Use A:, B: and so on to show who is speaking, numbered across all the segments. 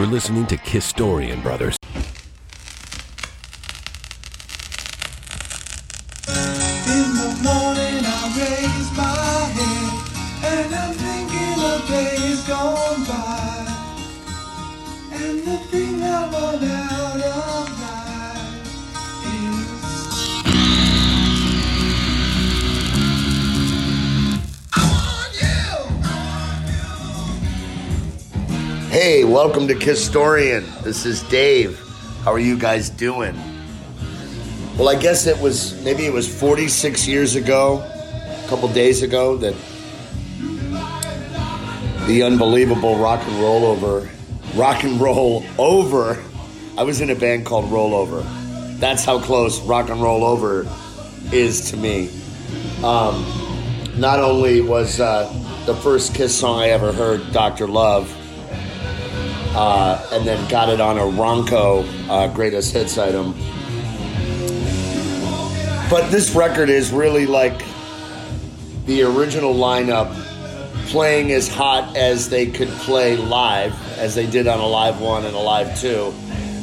A: You're listening to Kisstorian Brothers.
B: Hey, welcome to Kisstorian. This is Dave. How are you guys doing? Well, I guess it was maybe it was 46 years ago, a couple days ago, that the unbelievable rock and roll over, rock and roll over. I was in a band called Rollover. That's how close rock and roll over is to me. Um, not only was uh, the first Kiss song I ever heard, Doctor Love, uh, and then got it on a Ronco uh, greatest hits item. But this record is really like the original lineup playing as hot as they could play live, as they did on Alive One and Alive Two,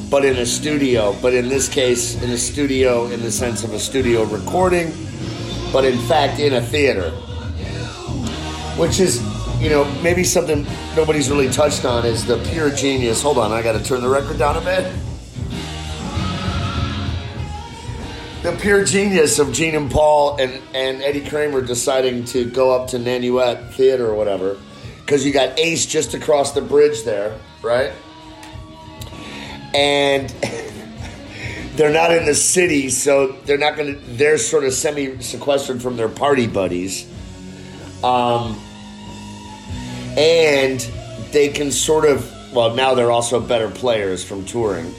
B: but in a studio. But in this case, in a studio in the sense of a studio recording, but in fact in a theater. Which is, you know, maybe something nobody's really touched on is the pure genius. Hold on, I gotta turn the record down a bit. the pure genius of Gene and Paul and, and Eddie Kramer deciding to go up to Nanuet Theater or whatever. Because you got Ace just across the bridge there, right? And they're not in the city, so they're not going to, they're sort of semi sequestered from their party buddies. Um, and they can sort of, well, now they're also better players from touring.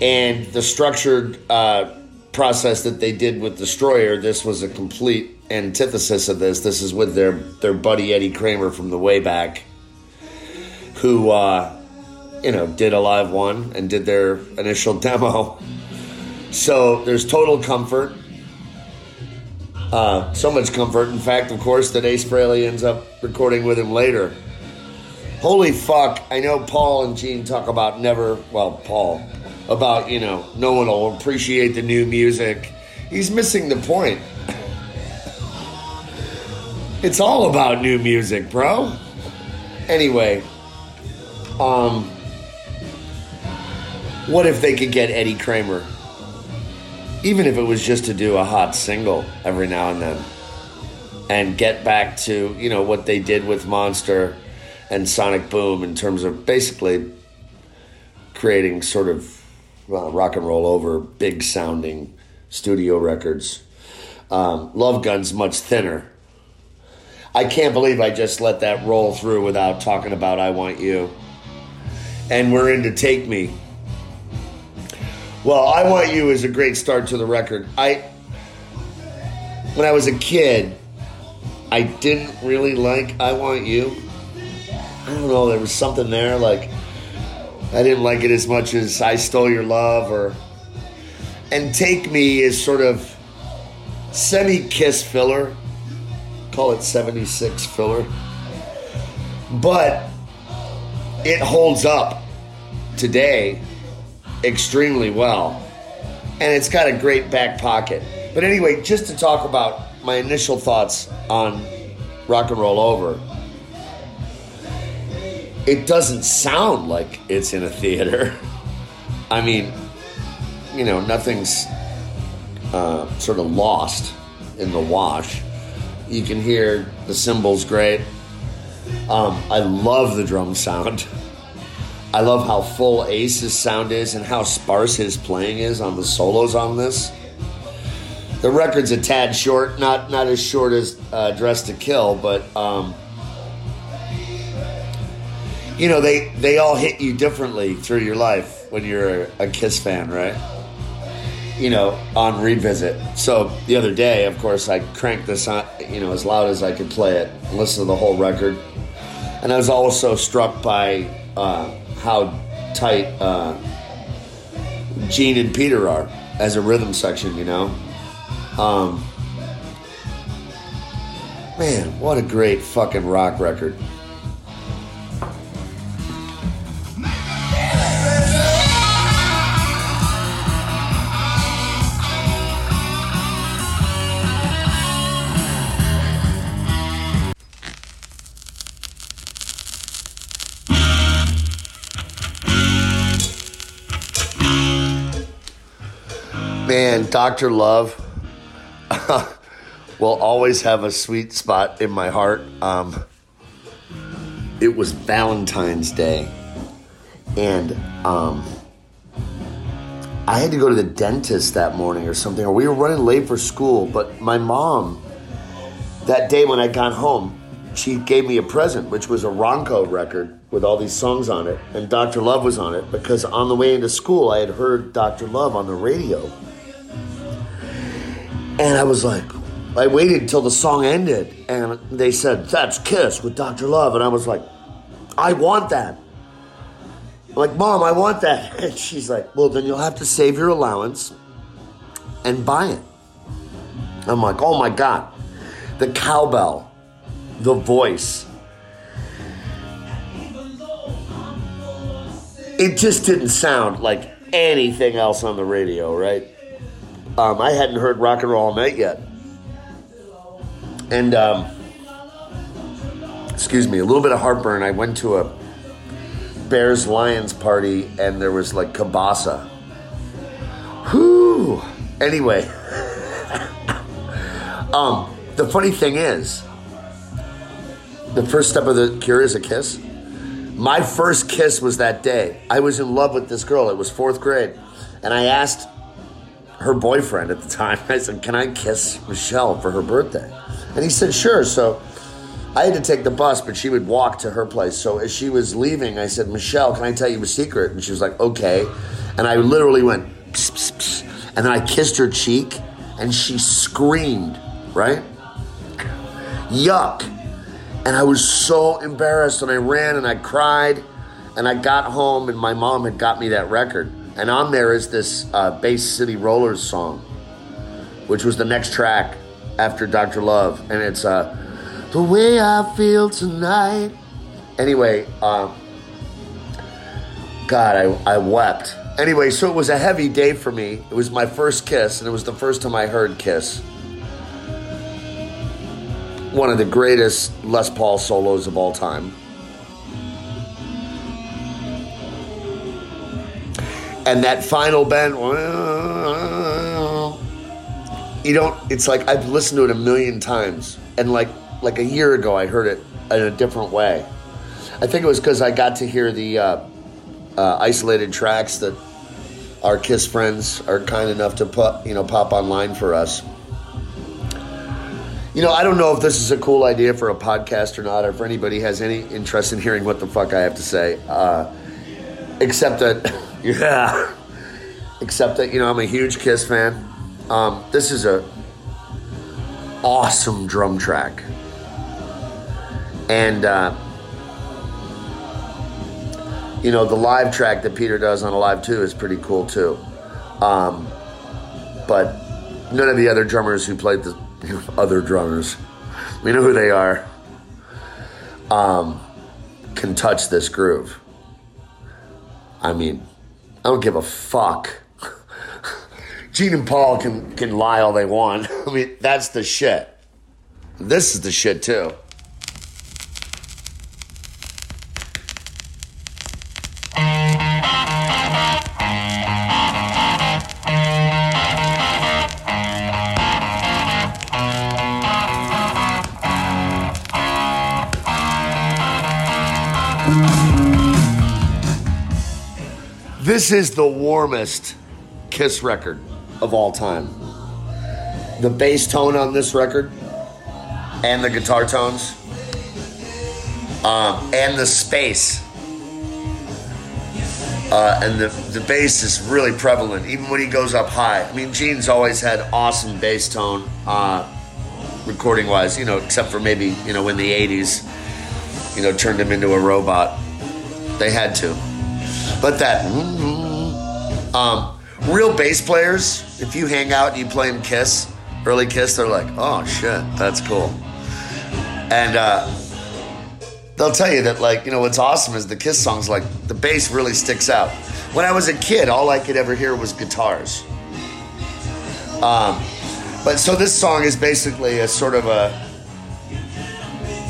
B: And the structured, uh, process that they did with Destroyer, this was a complete antithesis of this. This is with their their buddy Eddie Kramer from the way back, who uh, you know did a live one and did their initial demo. So there's total comfort. Uh, so much comfort, in fact, of course, that Ace Frehley ends up recording with him later. Holy fuck! I know Paul and Gene talk about never. Well, Paul about, you know, no one will appreciate the new music. He's missing the point. It's all about new music, bro. Anyway, um, what if they could get Eddie Kramer? Even if it was just to do a hot single every now and then and get back to, you know, what they did with Monster and Sonic Boom in terms of basically creating sort of uh, rock and roll over big sounding studio records. Um, Love Gun's much thinner. I can't believe I just let that roll through without talking about I Want You. And we're into Take Me. Well, I Want You is a great start to the record. I when I was a kid, I didn't really like I Want You. I don't know, there was something there like I didn't like it as much as I Stole Your Love or. And Take Me is sort of semi kiss filler. Call it 76 filler. But it holds up today extremely well. And it's got a great back pocket. But anyway, just to talk about my initial thoughts on Rock and Roll Over it doesn't sound like it's in a theater. I mean, you know, nothing's uh, sort of lost in the wash. You can hear the cymbals great. Um, I love the drum sound. I love how full Ace's sound is and how sparse his playing is on the solos on this. The record's a tad short, not not as short as uh, Dress to Kill, but um, you know they they all hit you differently through your life when you're a, a Kiss fan, right? You know, on revisit. So the other day, of course, I cranked this on, you know, as loud as I could play it listen to the whole record. And I was also struck by uh, how tight uh, Gene and Peter are as a rhythm section, you know. Um, man, what a great fucking rock record. Dr. Love will always have a sweet spot in my heart. Um, it was Valentine's Day, and um, I had to go to the dentist that morning or something, or we were running late for school. But my mom, that day when I got home, she gave me a present, which was a Ronco record with all these songs on it, and Dr. Love was on it because on the way into school, I had heard Dr. Love on the radio. And I was like, I waited until the song ended, and they said, That's Kiss with Dr. Love. And I was like, I want that. I'm like, Mom, I want that. And she's like, Well, then you'll have to save your allowance and buy it. I'm like, Oh my God. The cowbell, the voice. It just didn't sound like anything else on the radio, right? Um, I hadn't heard rock and roll all night yet. And, um, excuse me, a little bit of heartburn. I went to a Bears Lions party and there was like kielbasa. Whew. Anyway, um, the funny thing is, the first step of the cure is a kiss. My first kiss was that day. I was in love with this girl. It was fourth grade. And I asked her boyfriend at the time, I said, Can I kiss Michelle for her birthday? And he said, Sure. So I had to take the bus, but she would walk to her place. So as she was leaving, I said, Michelle, can I tell you a secret? And she was like, Okay. And I literally went, pss, pss, pss. and then I kissed her cheek, and she screamed, right? Yuck. And I was so embarrassed, and I ran and I cried, and I got home, and my mom had got me that record. And on there is this uh, Bay City Rollers song, which was the next track after Dr. Love, and it's uh, the way I feel tonight. Anyway, uh, God, I, I wept. Anyway, so it was a heavy day for me. It was my first kiss, and it was the first time I heard Kiss. One of the greatest Les Paul solos of all time. And that final bend, you don't, it's like I've listened to it a million times. And like, like a year ago, I heard it in a different way. I think it was because I got to hear the uh, uh, isolated tracks that our Kiss friends are kind enough to put, you know, pop online for us. You know, I don't know if this is a cool idea for a podcast or not, or if anybody has any interest in hearing what the fuck I have to say. Uh, except that, yeah, except that you know I'm a huge Kiss fan. Um, this is a awesome drum track, and uh, you know the live track that Peter does on Alive Two is pretty cool too. Um, but none of the other drummers who played the other drummers, we know who they are, um, can touch this groove. I mean, I don't give a fuck. Gene and Paul can, can lie all they want. I mean, that's the shit. This is the shit too. This is the warmest Kiss record of all time. The bass tone on this record, and the guitar tones, um, and the space. Uh, and the, the bass is really prevalent, even when he goes up high. I mean, Gene's always had awesome bass tone, uh, recording wise, you know, except for maybe, you know, in the 80s, you know, turned him into a robot. They had to. But that, um, real bass players, if you hang out and you play them Kiss, early Kiss, they're like, oh shit, that's cool. And uh, they'll tell you that, like, you know, what's awesome is the Kiss songs, like, the bass really sticks out. When I was a kid, all I could ever hear was guitars. Um, but so this song is basically a sort of a,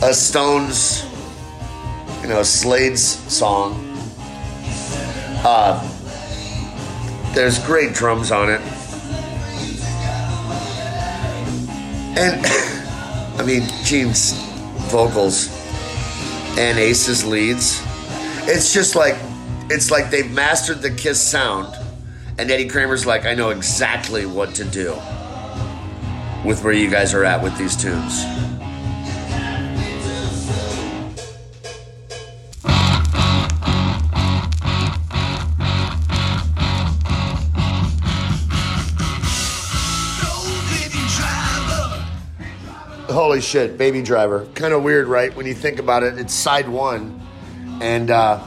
B: a Stones, you know, Slade's song. Uh, there's great drums on it. And, I mean, Gene's vocals and Ace's leads. It's just like, it's like they've mastered the Kiss sound, and Eddie Kramer's like, I know exactly what to do with where you guys are at with these tunes. Holy shit, Baby Driver. Kind of weird, right? When you think about it, it's side one, and uh,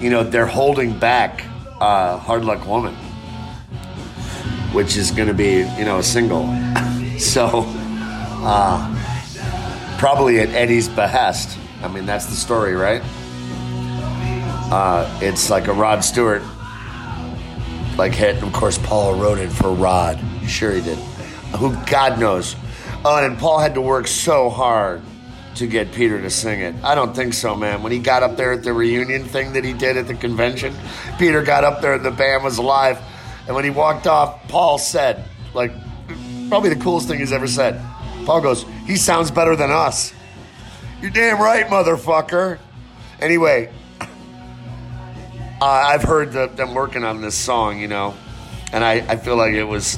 B: you know they're holding back uh, Hard Luck Woman, which is going to be you know a single. so uh, probably at Eddie's behest. I mean that's the story, right? Uh, it's like a Rod Stewart like hit. Of course, Paul wrote it for Rod. Sure he did. Who God knows. Oh, and Paul had to work so hard to get Peter to sing it. I don't think so, man. When he got up there at the reunion thing that he did at the convention, Peter got up there and the band was alive. And when he walked off, Paul said, like, probably the coolest thing he's ever said. Paul goes, he sounds better than us. You're damn right, motherfucker. Anyway, uh, I've heard the, them working on this song, you know, and I, I feel like it was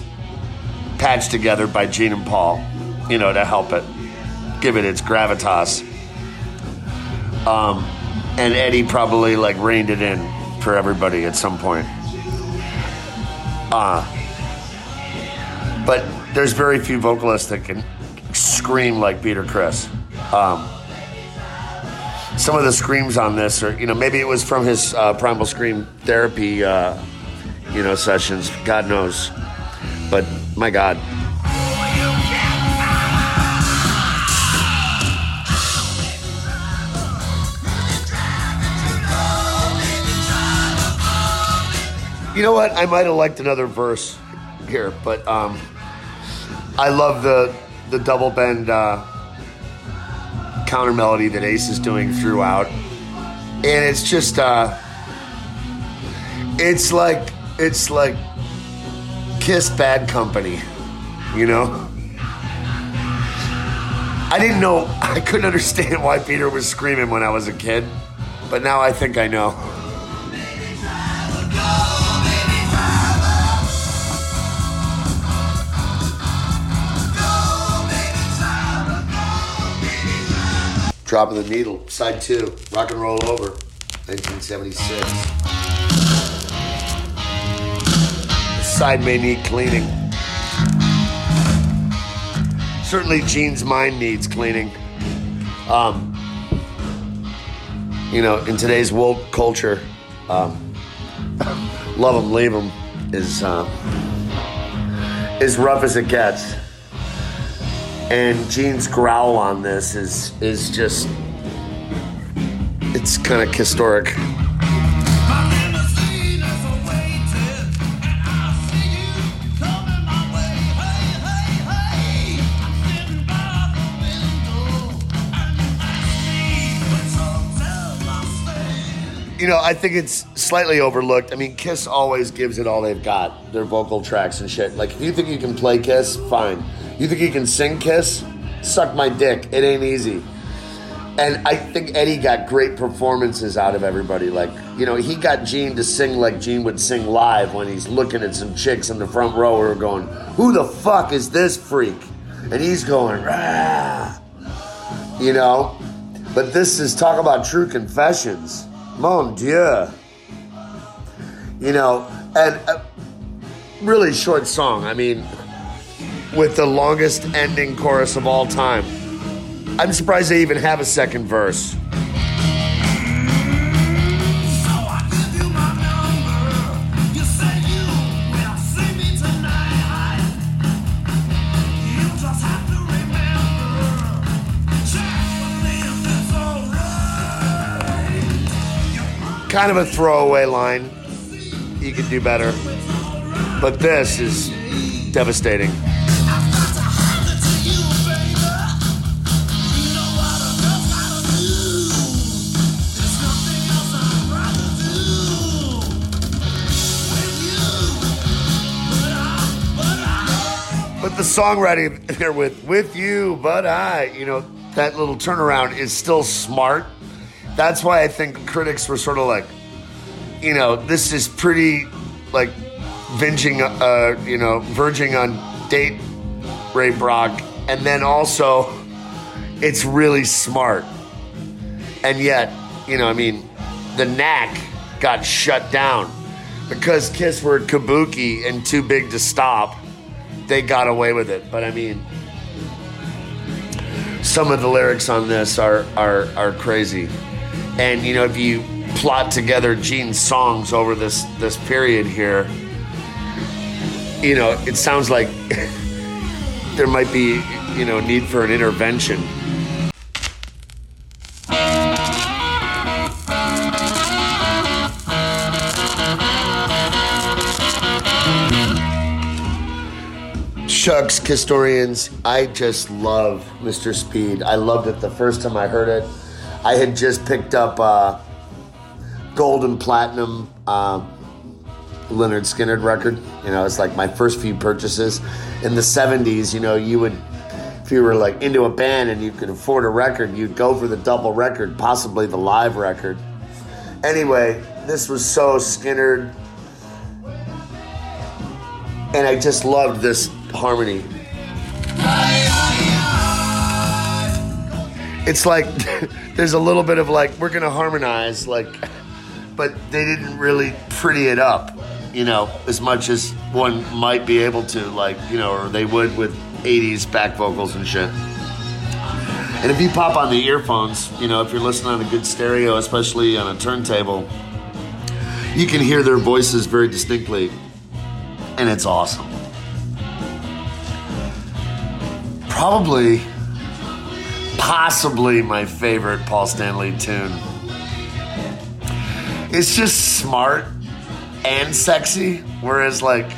B: patched together by Gene and Paul, you know, to help it, give it its gravitas. Um, and Eddie probably like reined it in for everybody at some point. Uh, but there's very few vocalists that can scream like Peter Criss. Um, some of the screams on this are, you know, maybe it was from his uh, Primal Scream therapy, uh, you know, sessions. God knows. But my God. You know what? I might have liked another verse here, but um, I love the the double bend uh, counter melody that Ace is doing throughout, and it's just uh, it's like it's like Kiss Bad Company, you know. I didn't know I couldn't understand why Peter was screaming when I was a kid, but now I think I know. Drop of the Needle, side two, Rock and Roll Over, 1976. The side may need cleaning. Certainly, Gene's mind needs cleaning. Um, you know, in today's woke culture, um, love them, leave them is uh, rough as it gets and Gene's growl on this is is just it's kind of historic. You know, I think it's slightly overlooked. I mean, Kiss always gives it all they've got, their vocal tracks and shit. Like, if you think you can play Kiss, fine. You think you can sing Kiss? Suck my dick. It ain't easy. And I think Eddie got great performances out of everybody. Like, you know, he got Gene to sing like Gene would sing live when he's looking at some chicks in the front row who are going, Who the fuck is this freak? And he's going, Rah! You know? But this is talk about true confessions. Mon Dieu. You know, and really short song. I mean, with the longest ending chorus of all time. I'm surprised they even have a second verse. Kind of a throwaway line. You could do better. But this is devastating. Songwriting there with with you, but I, you know, that little turnaround is still smart. That's why I think critics were sort of like, you know, this is pretty like vinging, uh, you know, verging on date Ray Brock, and then also it's really smart. And yet, you know, I mean, the knack got shut down because Kiss were kabuki and too big to stop. They got away with it, but I mean, some of the lyrics on this are are are crazy. And you know, if you plot together Gene's songs over this this period here, you know, it sounds like there might be, you know, need for an intervention. Shucks, Kisstorians, I just love Mr. Speed. I loved it the first time I heard it. I had just picked up uh, Gold and Platinum uh, Lynyrd Skynyrd record. You know, it's like my first few purchases. In the 70s, you know, you would, if you were like into a band and you could afford a record, you'd go for the double record, possibly the live record. Anyway, this was so Skynyrd. And I just loved this harmony. It's like there's a little bit of like we're gonna harmonize, like, but they didn't really pretty it up, you know, as much as one might be able to, like, you know, or they would with 80s back vocals and shit. And if you pop on the earphones, you know, if you're listening on a good stereo, especially on a turntable, you can hear their voices very distinctly, and it's awesome. Probably, possibly my favorite Paul Stanley tune. It's just smart and sexy, whereas like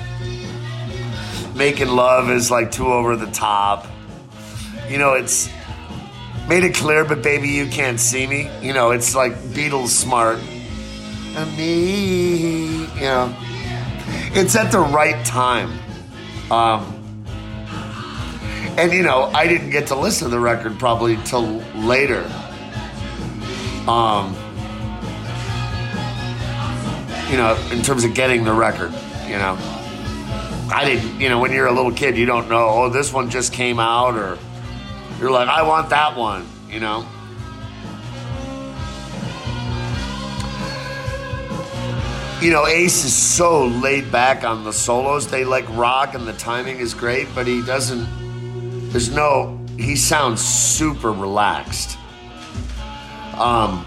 B: making love is like too over the top. You know, it's made it clear, but baby, you can't see me. You know, it's like Beatles smart. And me, you know, it's at the right time. Um, and you know, I didn't get to listen to the record probably till later. Um, you know, in terms of getting the record, you know. I didn't, you know, when you're a little kid, you don't know, oh, this one just came out, or you're like, I want that one, you know. You know, Ace is so laid back on the solos. They like rock and the timing is great, but he doesn't, there's no, he sounds super relaxed. Um,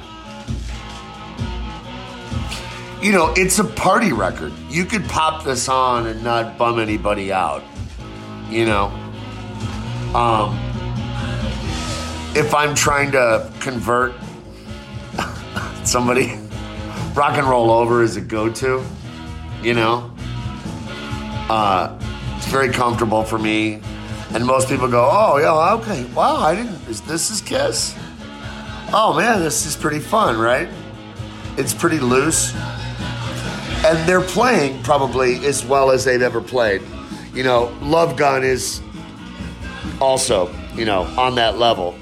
B: you know, it's a party record. You could pop this on and not bum anybody out. You know, um, if I'm trying to convert somebody, rock and roll over is a go-to. You know, uh, it's very comfortable for me, and most people go, "Oh, yeah, okay, wow, I didn't. Is this is Kiss? Oh man, this is pretty fun, right? It's pretty loose." and they're playing probably as well as they've ever played. You know, Love Gun is also, you know, on that level.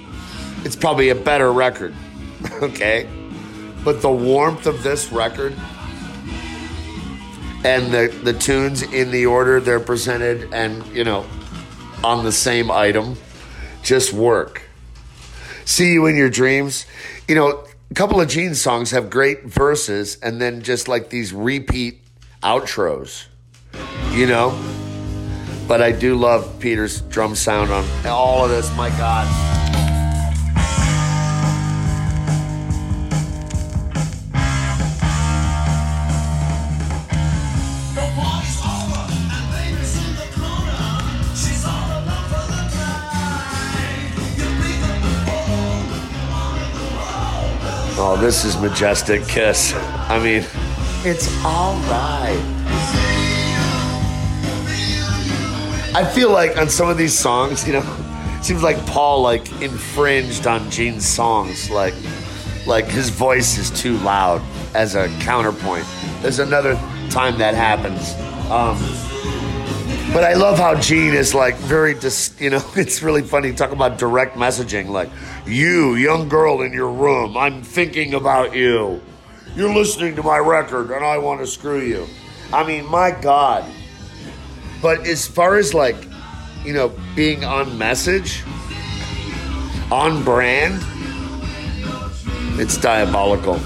B: It's probably a better record, okay? But the warmth of this record and the, the tunes in the order they're presented and, you know, on the same item just work. See you in your dreams. You know, a couple of Gene songs have great verses and then just like these repeat outros, you know? But I do love Peter's drum sound on all of this, my God. Oh, this is majestic kiss. I mean, it's all right. I feel like on some of these songs, you know, it seems like Paul like infringed on Gene's songs, like like his voice is too loud as a counterpoint. There's another time that happens. Um, But I love how Gene is like very, dis, you know, it's really funny talking about direct messaging. Like, you, young girl in your room, I'm thinking about you. You're listening to my record and I want to screw you. I mean, my God. But as far as like, you know, being on message, on brand, it's diabolical.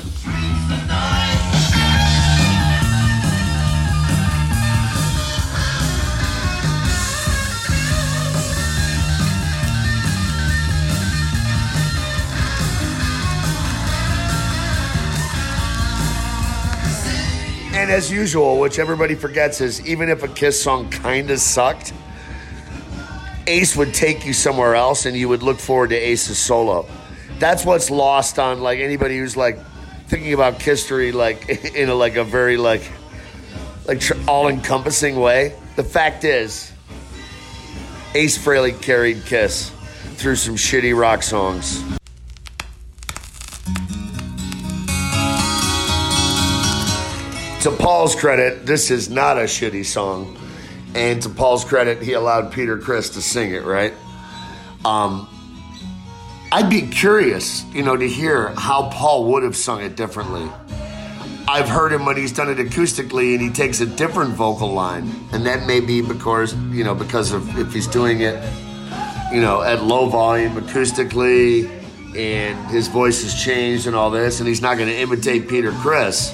B: And as usual, which everybody forgets is even if a Kiss song kind of sucked, Ace would take you somewhere else and you would look forward to Ace's solo. That's what's lost on like anybody who's like thinking about history like in a like a very like like tr- all-encompassing way. The fact is Ace Frehley carried Kiss through some shitty rock songs. To Paul's credit, this is not a shitty song. And to Paul's credit, he allowed Peter Criss to sing it, right? Um, I'd be curious, you know, to hear how Paul would have sung it differently. I've heard him when he's done it acoustically and he takes a different vocal line. And that may be because, you know, because of if he's doing it, you know, at low volume acoustically and his voice has changed and all this, and he's not going to imitate Peter Criss.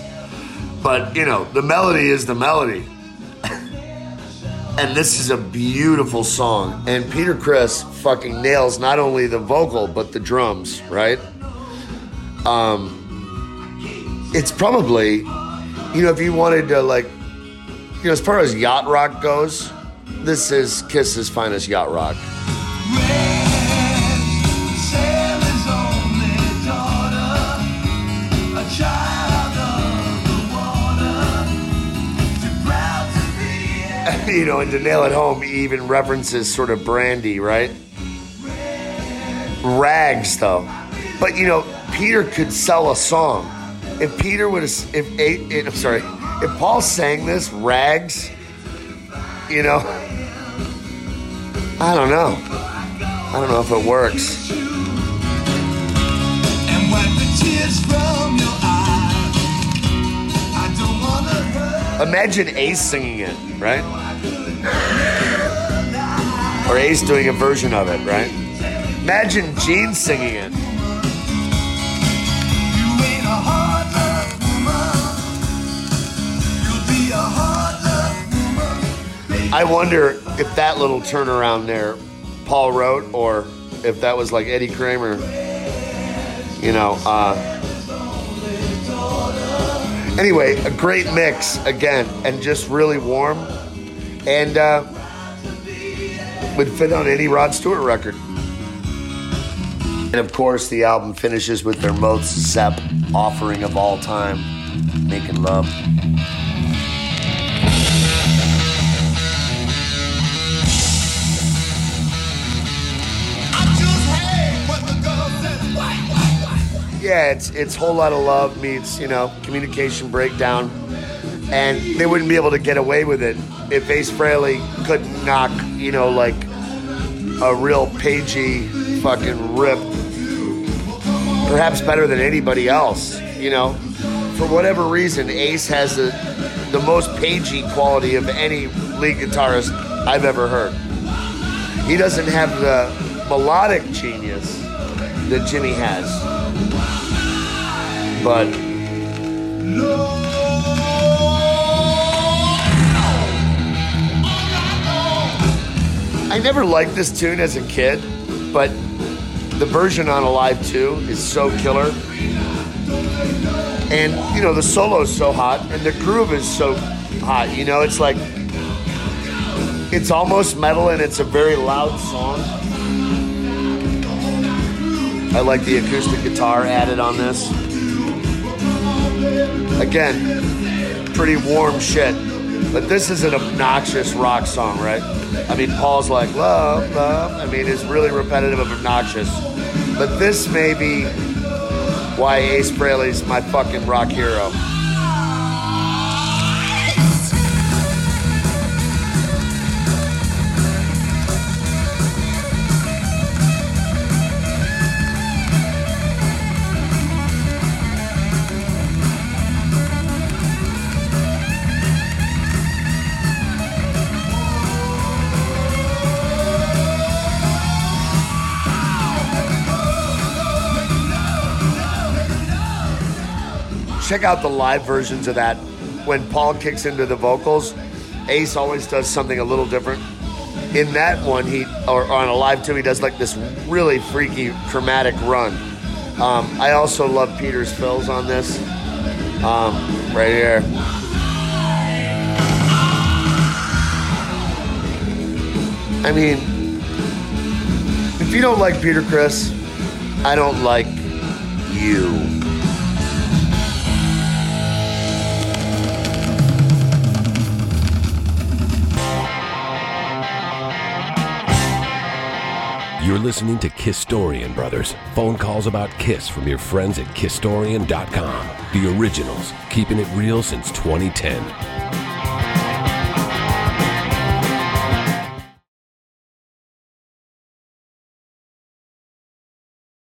B: But, you know, the melody is the melody. and this is a beautiful song. And Peter Criss fucking nails not only the vocal, but the drums, right? Um, it's probably, you know, if you wanted to, like, you know, as far as yacht rock goes, this is Kiss's finest yacht rock. you know, and to nail it home, he even references sort of brandy, right? Rags, though. But you know, Peter could sell a song. If Peter would have, if eight, I'm sorry, if Paul sang this, rags, you know, I don't know. I don't know if it works. Imagine Ace singing it, right? Or Ace doing a version of it, right? Imagine Gene singing it. I wonder if that little turnaround there Paul wrote or if that was like Eddie Kramer. You know, uh Anyway, a great mix again and just really warm and uh would fit on any Rod Stewart record. And of course, the album finishes with their most Sepp offering of all time, Making Love. Yeah, it's it's whole lot of love meets you know communication breakdown, and they wouldn't be able to get away with it if Ace Frehley couldn't knock you know like a real pagey fucking rip, perhaps better than anybody else. You know, for whatever reason, Ace has the the most pagey quality of any lead guitarist I've ever heard. He doesn't have the melodic genius that Jimmy has. But I never liked this tune as a kid, but the version on Alive 2 is so killer. And, you know, the solo is so hot, and the groove is so hot. You know, it's like, it's almost metal, and it's a very loud song. I like the acoustic guitar added on this. Again, pretty warm shit. But this is an obnoxious rock song, right? I mean, Paul's like, love, love. I mean, it's really repetitive and obnoxious. But this may be why Ace Frehley's my fucking rock hero. Check out the live versions of that. When Paul kicks into the vocals, Ace always does something a little different. In that one, he or on Alive Two, he does like this really freaky chromatic run. Um, I also love Peter's fills on this. Um, right here. I mean, if you don't like Peter Criss, I don't like you.
C: You're listening to Kisstorian Brothers. Phone calls about Kiss from your friends at Kisstorian.com. The originals, keeping it real since 2010.